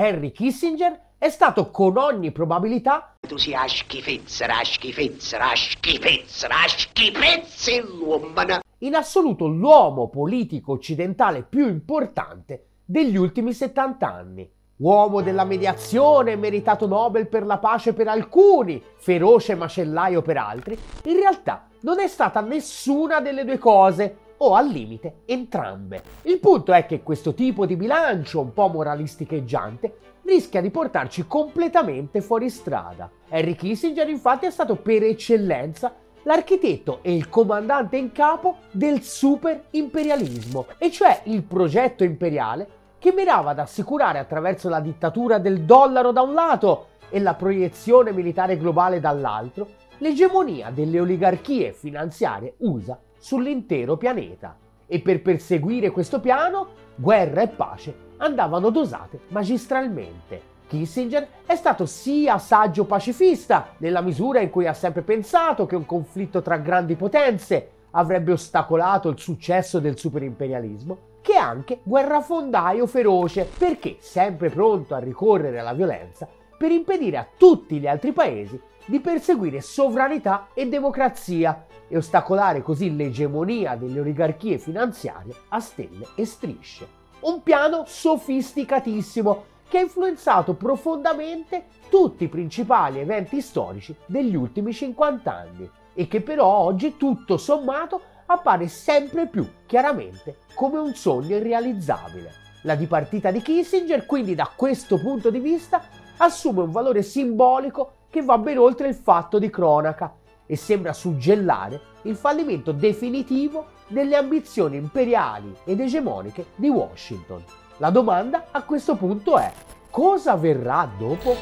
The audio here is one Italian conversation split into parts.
Henry Kissinger è stato con ogni probabilità tu sia schifezza, schifezza, schifezza, schifezza l'uomo. in assoluto l'uomo politico occidentale più importante degli ultimi 70 anni. Uomo della mediazione, meritato Nobel per la pace per alcuni, feroce macellaio per altri, in realtà non è stata nessuna delle due cose, o al limite entrambe. Il punto è che questo tipo di bilancio un po' moralisticheggiante rischia di portarci completamente fuori strada. Henry Kissinger infatti è stato per eccellenza l'architetto e il comandante in capo del super imperialismo, e cioè il progetto imperiale che mirava ad assicurare attraverso la dittatura del dollaro da un lato e la proiezione militare globale dall'altro l'egemonia delle oligarchie finanziarie USA sull'intero pianeta. E per perseguire questo piano, guerra e pace andavano dosate magistralmente. Kissinger è stato sia saggio pacifista, nella misura in cui ha sempre pensato che un conflitto tra grandi potenze avrebbe ostacolato il successo del superimperialismo, che anche guerrafondaio feroce, perché sempre pronto a ricorrere alla violenza per impedire a tutti gli altri paesi di perseguire sovranità e democrazia e ostacolare così l'egemonia delle oligarchie finanziarie a stelle e strisce. Un piano sofisticatissimo che ha influenzato profondamente tutti i principali eventi storici degli ultimi 50 anni e che però oggi tutto sommato appare sempre più chiaramente come un sogno irrealizzabile. La dipartita di Kissinger quindi da questo punto di vista assume un valore simbolico che va ben oltre il fatto di cronaca e sembra suggellare il fallimento definitivo delle ambizioni imperiali ed egemoniche di Washington. La domanda a questo punto è cosa verrà dopo?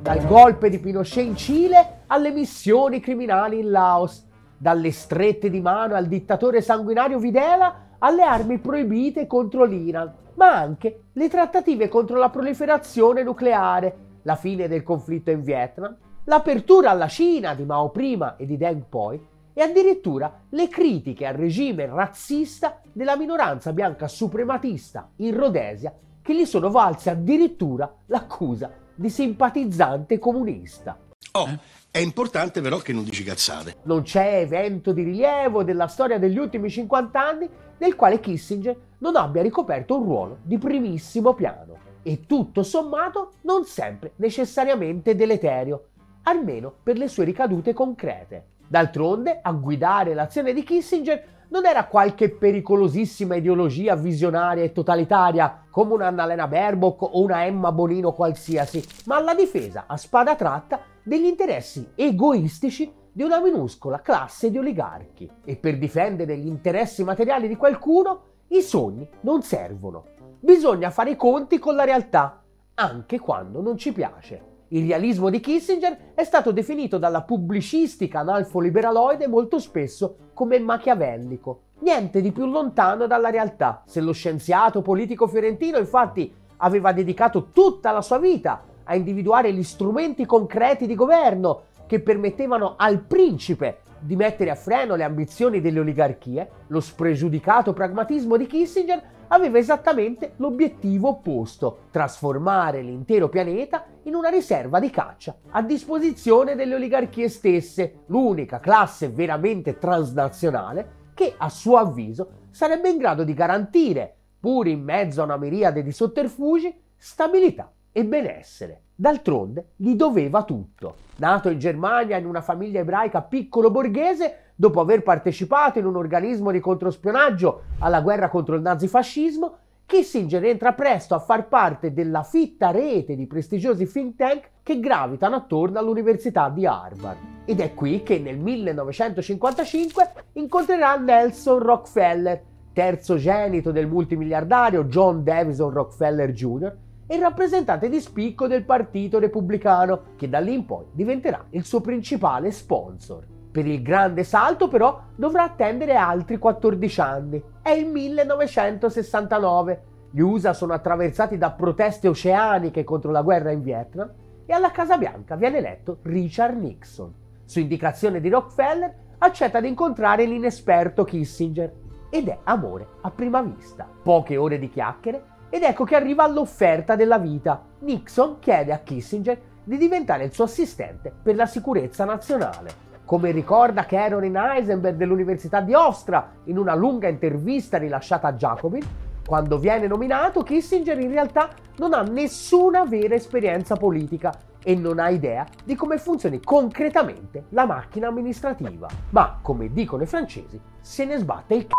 Dal golpe di Pinochet in Cile alle missioni criminali in Laos, dalle strette di mano al dittatore sanguinario Videla alle armi proibite contro l'Iran, ma anche le trattative contro la proliferazione nucleare, la fine del conflitto in Vietnam, l'apertura alla Cina di Mao prima e di Deng poi, e addirittura le critiche al regime razzista della minoranza bianca suprematista in Rhodesia che gli sono valse addirittura l'accusa di simpatizzante comunista. Oh, è importante però che non dici cazzate. Non c'è evento di rilievo della storia degli ultimi 50 anni nel quale Kissinger non abbia ricoperto un ruolo di primissimo piano e tutto sommato non sempre necessariamente deleterio, almeno per le sue ricadute concrete. D'altronde, a guidare l'azione di Kissinger non era qualche pericolosissima ideologia visionaria e totalitaria come una Annalena Baerbock o una Emma Bonino qualsiasi, ma la difesa a spada tratta degli interessi egoistici di una minuscola classe di oligarchi. E per difendere gli interessi materiali di qualcuno, i sogni non servono. Bisogna fare i conti con la realtà, anche quando non ci piace. Il realismo di Kissinger è stato definito dalla pubblicistica analfo-liberaloide molto spesso come machiavellico. Niente di più lontano dalla realtà. Se lo scienziato politico fiorentino infatti aveva dedicato tutta la sua vita a individuare gli strumenti concreti di governo che permettevano al principe di mettere a freno le ambizioni delle oligarchie, lo spregiudicato pragmatismo di Kissinger aveva esattamente l'obiettivo opposto, trasformare l'intero pianeta in una riserva di caccia a disposizione delle oligarchie stesse, l'unica classe veramente transnazionale che a suo avviso sarebbe in grado di garantire, pur in mezzo a una miriade di sotterfugi, stabilità e benessere. D'altronde gli doveva tutto. Nato in Germania in una famiglia ebraica piccolo borghese, dopo aver partecipato in un organismo di controspionaggio alla guerra contro il nazifascismo, Kissinger entra presto a far parte della fitta rete di prestigiosi think tank che gravitano attorno all'Università di Harvard. Ed è qui che nel 1955 incontrerà Nelson Rockefeller, terzogenito del multimiliardario John Davison Rockefeller Jr., e rappresentante di spicco del Partito Repubblicano, che da lì in poi diventerà il suo principale sponsor. Per il grande salto però dovrà attendere altri 14 anni. È il 1969. Gli USA sono attraversati da proteste oceaniche contro la guerra in Vietnam e alla Casa Bianca viene eletto Richard Nixon. Su indicazione di Rockefeller accetta di incontrare l'inesperto Kissinger ed è amore a prima vista. Poche ore di chiacchiere ed ecco che arriva l'offerta della vita. Nixon chiede a Kissinger di diventare il suo assistente per la sicurezza nazionale. Come ricorda Caroline Heisenberg dell'Università di Ostra in una lunga intervista rilasciata a Jacobin, quando viene nominato Kissinger in realtà non ha nessuna vera esperienza politica e non ha idea di come funzioni concretamente la macchina amministrativa. Ma, come dicono i francesi, se ne sbatte il c***o.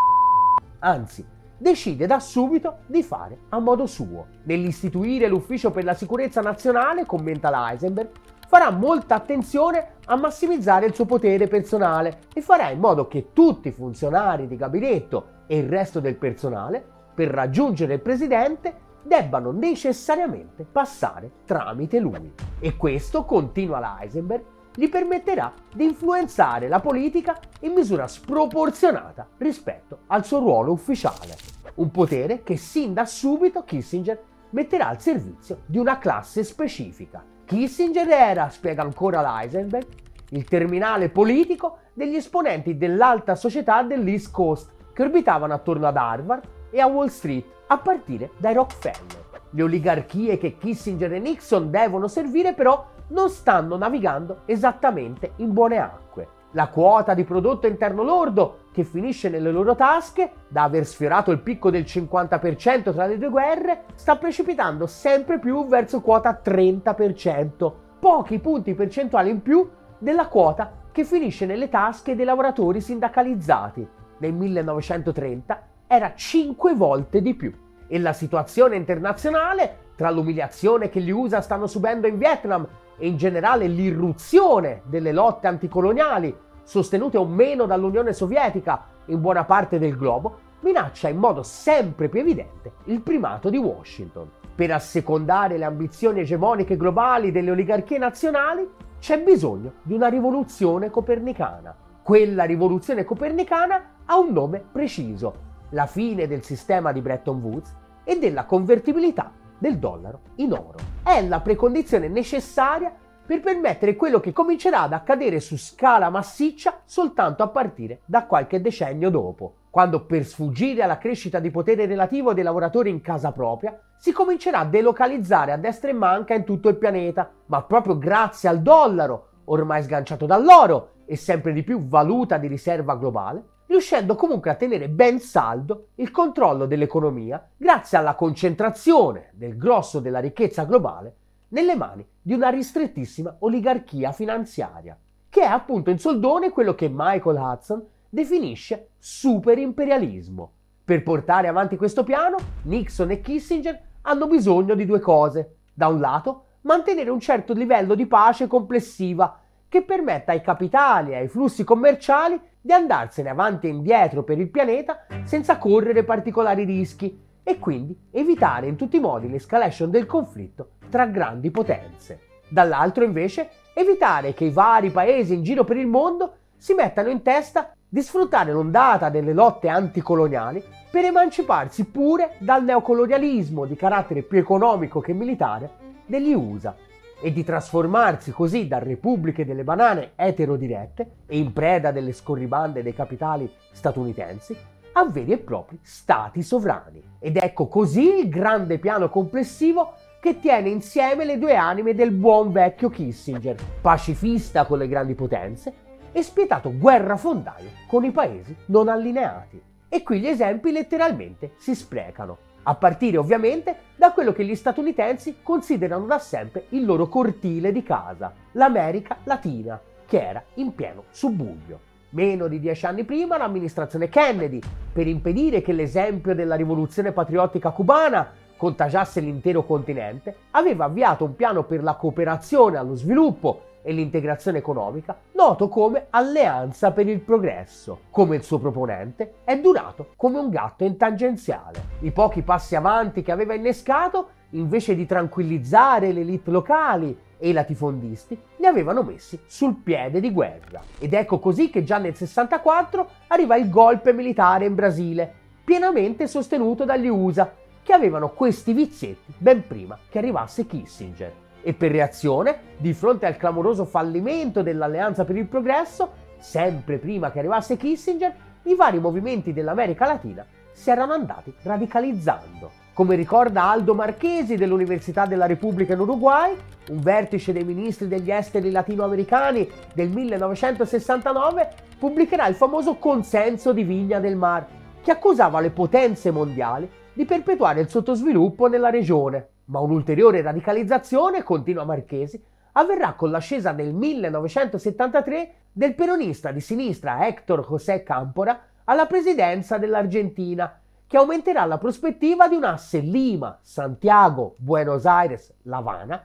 Anzi, decide da subito di fare a modo suo. Nell'istituire l'Ufficio per la Sicurezza Nazionale, commenta l'Eisenberg, farà molta attenzione a massimizzare il suo potere personale e farà in modo che tutti i funzionari di gabinetto e il resto del personale per raggiungere il presidente debbano necessariamente passare tramite lui. E questo, continua l'Eisenberg, gli permetterà di influenzare la politica in misura sproporzionata rispetto al suo ruolo ufficiale. Un potere che sin da subito Kissinger metterà al servizio di una classe specifica. Kissinger era, spiega ancora l'Eisenberg, il terminale politico degli esponenti dell'alta società dell'East Coast che orbitavano attorno ad Harvard e a Wall Street, a partire dai Rockefeller. Le oligarchie che Kissinger e Nixon devono servire però non stanno navigando esattamente in buone acque. La quota di prodotto interno lordo che finisce nelle loro tasche, da aver sfiorato il picco del 50% tra le due guerre, sta precipitando sempre più verso quota 30%, pochi punti percentuali in più della quota che finisce nelle tasche dei lavoratori sindacalizzati. Nel 1930 era 5 volte di più. E la situazione internazionale, tra l'umiliazione che gli USA stanno subendo in Vietnam e in generale l'irruzione delle lotte anticoloniali, sostenute o meno dall'Unione Sovietica in buona parte del globo, minaccia in modo sempre più evidente il primato di Washington. Per assecondare le ambizioni egemoniche globali delle oligarchie nazionali c'è bisogno di una rivoluzione copernicana. Quella rivoluzione copernicana ha un nome preciso, la fine del sistema di Bretton Woods e della convertibilità del dollaro in oro. È la precondizione necessaria per permettere quello che comincerà ad accadere su scala massiccia soltanto a partire da qualche decennio dopo, quando per sfuggire alla crescita di potere relativo dei lavoratori in casa propria si comincerà a delocalizzare a destra e manca in tutto il pianeta, ma proprio grazie al dollaro, ormai sganciato dall'oro e sempre di più valuta di riserva globale, riuscendo comunque a tenere ben saldo il controllo dell'economia grazie alla concentrazione del grosso della ricchezza globale nelle mani di una ristrettissima oligarchia finanziaria, che è appunto in soldone quello che Michael Hudson definisce superimperialismo. Per portare avanti questo piano, Nixon e Kissinger hanno bisogno di due cose. Da un lato, mantenere un certo livello di pace complessiva che permetta ai capitali e ai flussi commerciali di andarsene avanti e indietro per il pianeta senza correre particolari rischi e quindi evitare in tutti i modi l'escalation del conflitto tra grandi potenze. Dall'altro invece evitare che i vari paesi in giro per il mondo si mettano in testa di sfruttare l'ondata delle lotte anticoloniali per emanciparsi pure dal neocolonialismo di carattere più economico che militare degli USA e di trasformarsi così da repubbliche delle banane eterodirette e in preda delle scorribande dei capitali statunitensi a veri e propri stati sovrani. Ed ecco così il grande piano complessivo che tiene insieme le due anime del buon vecchio Kissinger, pacifista con le grandi potenze e spietato guerrafondaio con i paesi non allineati. E qui gli esempi letteralmente si sprecano a partire ovviamente da quello che gli statunitensi considerano da sempre il loro cortile di casa, l'America Latina, che era in pieno subbuglio. Meno di dieci anni prima l'amministrazione Kennedy, per impedire che l'esempio della rivoluzione patriottica cubana contagiasse l'intero continente, aveva avviato un piano per la cooperazione allo sviluppo e l'integrazione economica, noto come Alleanza per il Progresso. Come il suo proponente, è durato come un gatto in tangenziale. I pochi passi avanti che aveva innescato, invece di tranquillizzare le elite locali e i latifondisti, li avevano messi sul piede di guerra. Ed ecco così che già nel 64 arriva il golpe militare in Brasile, pienamente sostenuto dagli USA, che avevano questi vizietti ben prima che arrivasse Kissinger. E per reazione, di fronte al clamoroso fallimento dell'Alleanza per il Progresso, sempre prima che arrivasse Kissinger, i vari movimenti dell'America Latina si erano andati radicalizzando. Come ricorda Aldo Marchesi dell'Università della Repubblica in Uruguay, un vertice dei ministri degli esteri latinoamericani del 1969 pubblicherà il famoso consenso di Vigna del Mar, che accusava le potenze mondiali di perpetuare il sottosviluppo nella regione. Ma un'ulteriore radicalizzazione, continua Marchesi, avverrà con l'ascesa nel 1973 del peronista di sinistra Héctor José Cámpora alla presidenza dell'Argentina, che aumenterà la prospettiva di un asse Lima, Santiago, Buenos Aires, La Habana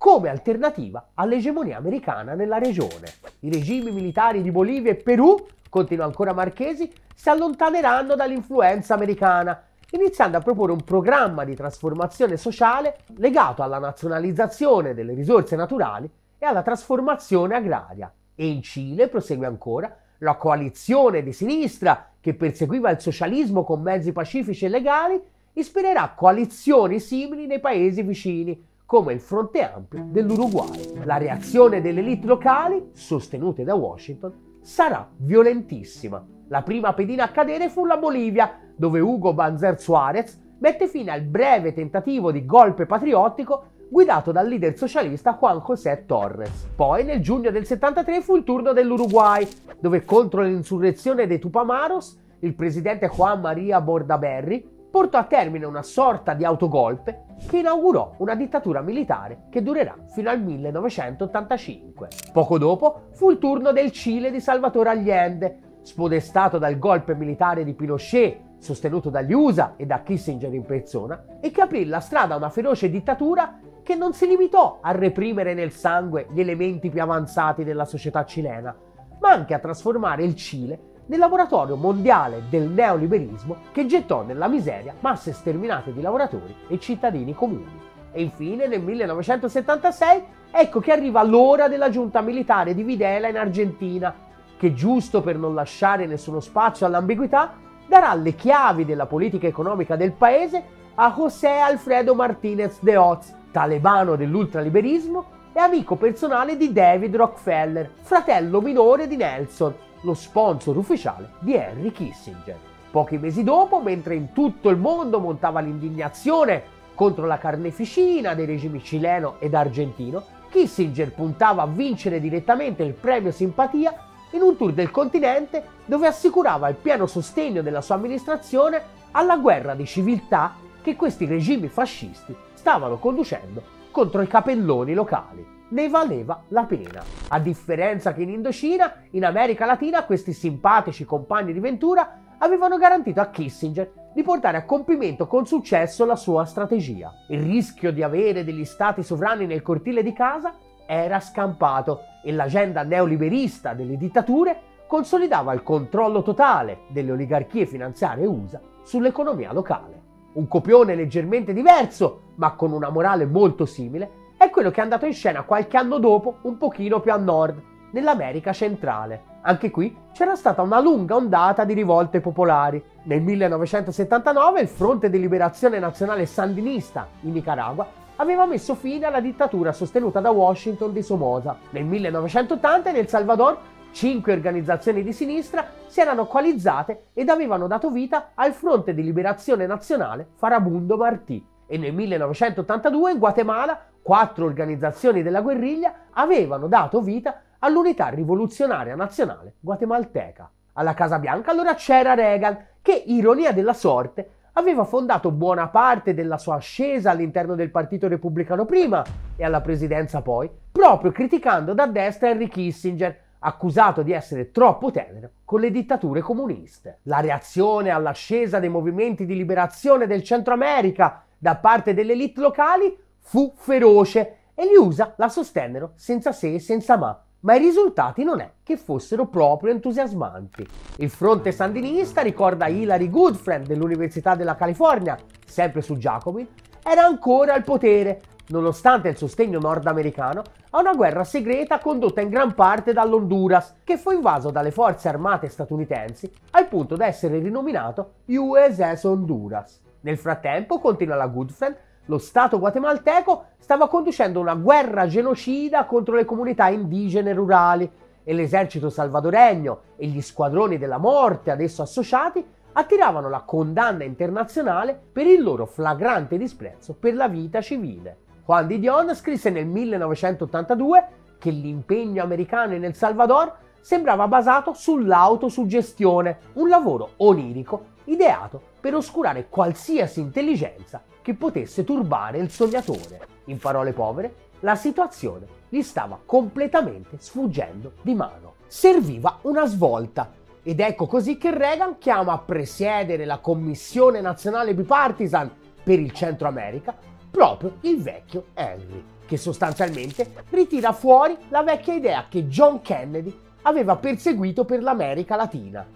come alternativa all'egemonia americana nella regione. I regimi militari di Bolivia e Perù, continua ancora Marchesi, si allontaneranno dall'influenza americana iniziando a proporre un programma di trasformazione sociale legato alla nazionalizzazione delle risorse naturali e alla trasformazione agraria. E in Cile, prosegue ancora, la coalizione di sinistra che perseguiva il socialismo con mezzi pacifici e legali ispirerà coalizioni simili nei paesi vicini, come il Fronte Ampio dell'Uruguay. La reazione delle elite locali, sostenute da Washington, sarà violentissima. La prima pedina a cadere fu la Bolivia, dove Hugo Banzer Suarez mette fine al breve tentativo di golpe patriottico guidato dal leader socialista Juan José Torres. Poi nel giugno del 73 fu il turno dell'Uruguay, dove contro l'insurrezione dei Tupamaros il presidente Juan Maria Bordaberry portò a termine una sorta di autogolpe che inaugurò una dittatura militare che durerà fino al 1985. Poco dopo fu il turno del Cile di Salvatore Allende, spodestato dal golpe militare di Pinochet sostenuto dagli USA e da Kissinger in persona, e che aprì la strada a una feroce dittatura che non si limitò a reprimere nel sangue gli elementi più avanzati della società cilena, ma anche a trasformare il Cile nel laboratorio mondiale del neoliberismo che gettò nella miseria masse sterminate di lavoratori e cittadini comuni. E infine, nel 1976, ecco che arriva l'ora della giunta militare di Videla in Argentina, che giusto per non lasciare nessuno spazio all'ambiguità, darà le chiavi della politica economica del paese a José Alfredo Martínez de Oz, talebano dell'ultraliberismo e amico personale di David Rockefeller, fratello minore di Nelson, lo sponsor ufficiale di Henry Kissinger. Pochi mesi dopo, mentre in tutto il mondo montava l'indignazione contro la carneficina dei regimi cileno ed argentino, Kissinger puntava a vincere direttamente il premio simpatia in un tour del continente dove assicurava il pieno sostegno della sua amministrazione alla guerra di civiltà che questi regimi fascisti stavano conducendo contro i capelloni locali. Ne valeva la pena. A differenza che in Indocina, in America Latina questi simpatici compagni di Ventura avevano garantito a Kissinger di portare a compimento con successo la sua strategia. Il rischio di avere degli stati sovrani nel cortile di casa era scampato e l'agenda neoliberista delle dittature consolidava il controllo totale delle oligarchie finanziarie USA sull'economia locale. Un copione leggermente diverso, ma con una morale molto simile, è quello che è andato in scena qualche anno dopo, un pochino più a nord, nell'America centrale. Anche qui c'era stata una lunga ondata di rivolte popolari. Nel 1979 il Fronte di Liberazione Nazionale Sandinista in Nicaragua aveva messo fine alla dittatura sostenuta da Washington di Somoza. Nel 1980 in El Salvador cinque organizzazioni di sinistra si erano coalizzate ed avevano dato vita al Fronte di Liberazione Nazionale Farabundo Martí. E nel 1982 in Guatemala quattro organizzazioni della guerriglia avevano dato vita all'Unità Rivoluzionaria Nazionale Guatemalteca. Alla Casa Bianca allora c'era Reagan che, ironia della sorte, aveva fondato buona parte della sua ascesa all'interno del Partito Repubblicano prima e alla presidenza poi, proprio criticando da destra Henry Kissinger, accusato di essere troppo tenero con le dittature comuniste. La reazione all'ascesa dei movimenti di liberazione del Centro America da parte delle elite locali fu feroce e gli USA la sostennero senza se e senza ma ma i risultati non è che fossero proprio entusiasmanti. Il fronte sandinista, ricorda Hilary Goodfriend dell'Università della California, sempre su Jacobin, era ancora al potere, nonostante il sostegno nordamericano a una guerra segreta condotta in gran parte dall'Honduras, che fu invaso dalle forze armate statunitensi al punto da essere rinominato USS Honduras. Nel frattempo, continua la Goodfriend, lo Stato guatemalteco stava conducendo una guerra genocida contro le comunità indigene rurali e l'esercito salvadoregno e gli squadroni della morte ad esso associati attiravano la condanna internazionale per il loro flagrante disprezzo per la vita civile. Juan Di Dion scrisse nel 1982 che l'impegno americano in El Salvador sembrava basato sull'autosuggestione, un lavoro onirico ideato per oscurare qualsiasi intelligenza che potesse turbare il sognatore. In parole povere, la situazione gli stava completamente sfuggendo di mano. Serviva una svolta ed ecco così che Reagan chiama a presiedere la Commissione Nazionale Bipartisan per il Centro America proprio il vecchio Henry, che sostanzialmente ritira fuori la vecchia idea che John Kennedy aveva perseguito per l'America Latina.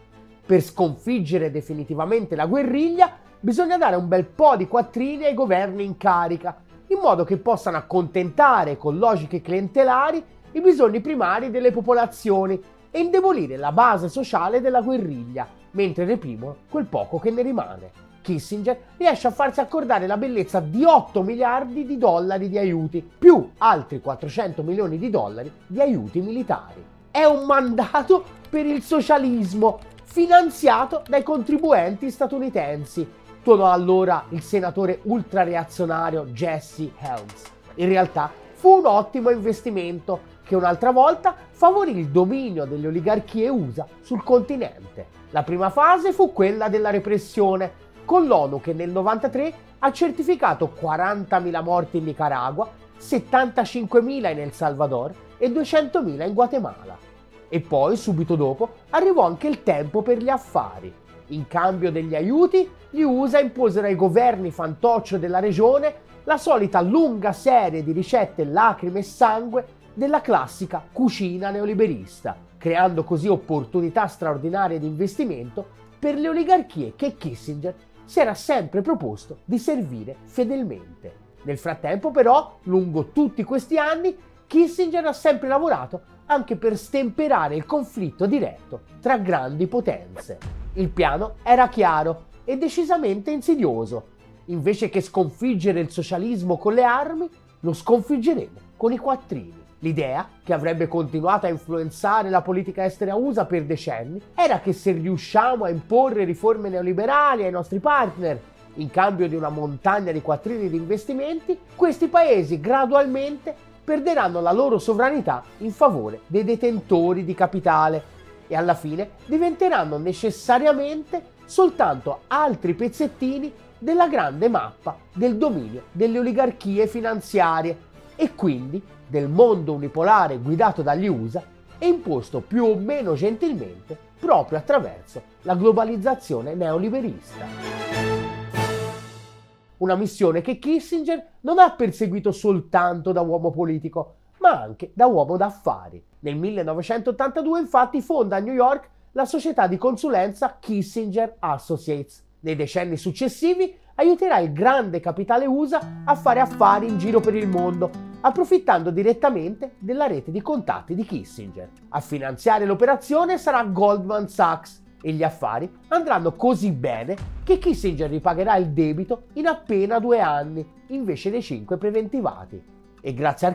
Per sconfiggere definitivamente la guerriglia bisogna dare un bel po' di quattrini ai governi in carica, in modo che possano accontentare con logiche clientelari i bisogni primari delle popolazioni e indebolire la base sociale della guerriglia, mentre reprimono quel poco che ne rimane. Kissinger riesce a farsi accordare la bellezza di 8 miliardi di dollari di aiuti, più altri 400 milioni di dollari di aiuti militari. È un mandato per il socialismo, finanziato dai contribuenti statunitensi, tuonò allora il senatore ultrareazionario Jesse Helms. In realtà fu un ottimo investimento che un'altra volta favorì il dominio delle oligarchie USA sul continente. La prima fase fu quella della repressione, con l'ONU che nel 1993 ha certificato 40.000 morti in Nicaragua, 75.000 in El Salvador e 200.000 in Guatemala. E poi, subito dopo, arrivò anche il tempo per gli affari. In cambio degli aiuti, gli USA imposero ai governi fantoccio della regione la solita lunga serie di ricette lacrime e sangue della classica cucina neoliberista, creando così opportunità straordinarie di investimento per le oligarchie che Kissinger si era sempre proposto di servire fedelmente. Nel frattempo però, lungo tutti questi anni, Kissinger ha sempre lavorato anche per stemperare il conflitto diretto tra grandi potenze. Il piano era chiaro e decisamente insidioso. Invece che sconfiggere il socialismo con le armi, lo sconfiggeremo con i quattrini. L'idea, che avrebbe continuato a influenzare la politica estera USA per decenni, era che se riusciamo a imporre riforme neoliberali ai nostri partner, in cambio di una montagna di quattrini di investimenti, questi paesi gradualmente perderanno la loro sovranità in favore dei detentori di capitale e alla fine diventeranno necessariamente soltanto altri pezzettini della grande mappa del dominio delle oligarchie finanziarie e quindi del mondo unipolare guidato dagli USA e imposto più o meno gentilmente proprio attraverso la globalizzazione neoliberista. Una missione che Kissinger non ha perseguito soltanto da uomo politico, ma anche da uomo d'affari. Nel 1982 infatti fonda a New York la società di consulenza Kissinger Associates. Nei decenni successivi aiuterà il grande capitale USA a fare affari in giro per il mondo, approfittando direttamente della rete di contatti di Kissinger. A finanziare l'operazione sarà Goldman Sachs e gli affari andranno così bene che Kissinger ripagherà il debito in appena due anni invece dei cinque preventivati. E grazie al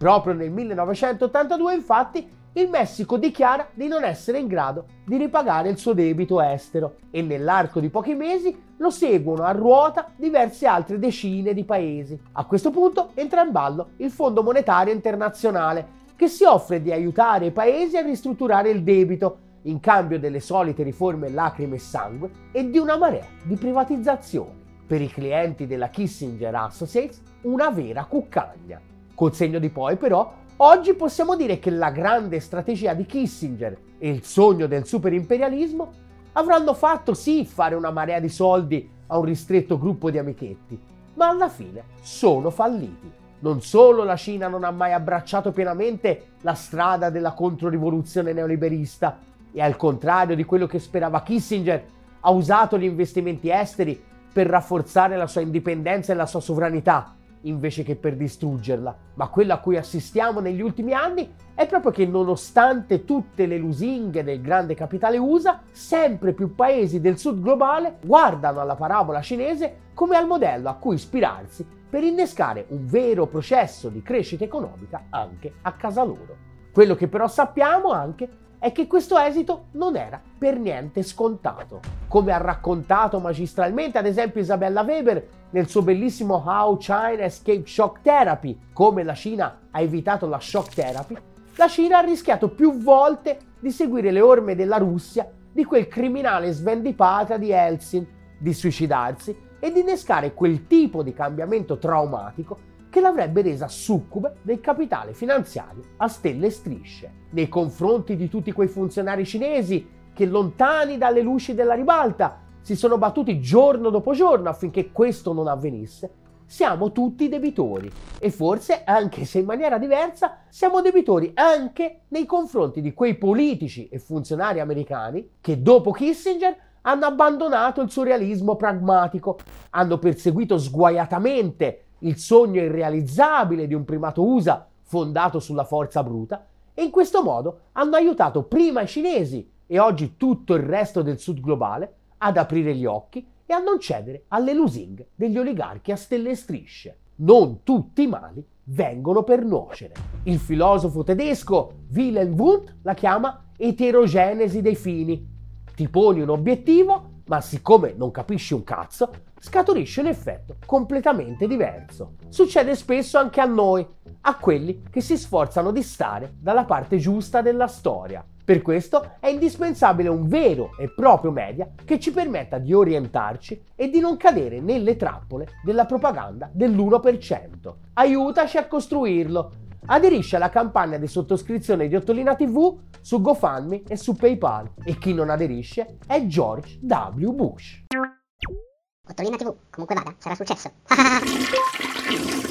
proprio nel 1982 infatti il Messico dichiara di non essere in grado di ripagare il suo debito estero e nell'arco di pochi mesi lo seguono a ruota diverse altre decine di paesi. A questo punto entra in ballo il Fondo Monetario Internazionale che si offre di aiutare i paesi a ristrutturare il debito in cambio delle solite riforme lacrime e sangue e di una marea di privatizzazioni. Per i clienti della Kissinger Associates una vera cuccagna. Col segno di poi però Oggi possiamo dire che la grande strategia di Kissinger e il sogno del superimperialismo avranno fatto sì fare una marea di soldi a un ristretto gruppo di amichetti, ma alla fine sono falliti. Non solo la Cina non ha mai abbracciato pienamente la strada della controrivoluzione neoliberista e al contrario di quello che sperava Kissinger, ha usato gli investimenti esteri per rafforzare la sua indipendenza e la sua sovranità, invece che per distruggerla, ma quello a cui assistiamo negli ultimi anni è proprio che nonostante tutte le lusinghe del grande capitale USA, sempre più paesi del sud globale guardano alla parabola cinese come al modello a cui ispirarsi per innescare un vero processo di crescita economica anche a casa loro. Quello che però sappiamo anche è che questo esito non era per niente scontato. Come ha raccontato magistralmente ad esempio Isabella Weber nel suo bellissimo How China Escaped Shock Therapy, come la Cina ha evitato la shock therapy, la Cina ha rischiato più volte di seguire le orme della Russia, di quel criminale svendipata di Eltsin, di suicidarsi e di innescare quel tipo di cambiamento traumatico che l'avrebbe resa succube del capitale finanziario a stelle e strisce, nei confronti di tutti quei funzionari cinesi che lontani dalle luci della ribalta si sono battuti giorno dopo giorno affinché questo non avvenisse, siamo tutti debitori e forse, anche se in maniera diversa, siamo debitori anche nei confronti di quei politici e funzionari americani che dopo Kissinger hanno abbandonato il surrealismo pragmatico, hanno perseguito sguaiatamente il sogno irrealizzabile di un primato USA fondato sulla forza bruta e in questo modo hanno aiutato prima i cinesi e oggi tutto il resto del sud globale ad aprire gli occhi e a non cedere alle lusinghe degli oligarchi a stelle e strisce. Non tutti i mali vengono per nuocere. Il filosofo tedesco Wilhelm Wundt la chiama eterogenesi dei fini. Ti poni un obiettivo, ma siccome non capisci un cazzo, scaturisce un effetto completamente diverso. Succede spesso anche a noi, a quelli che si sforzano di stare dalla parte giusta della storia. Per questo è indispensabile un vero e proprio media che ci permetta di orientarci e di non cadere nelle trappole della propaganda dell'1%. Aiutaci a costruirlo. Aderisci alla campagna di sottoscrizione di Ottolina TV su GoFundMe e su PayPal e chi non aderisce è George W. Bush. Ottolina TV, comunque vada, sarà successo.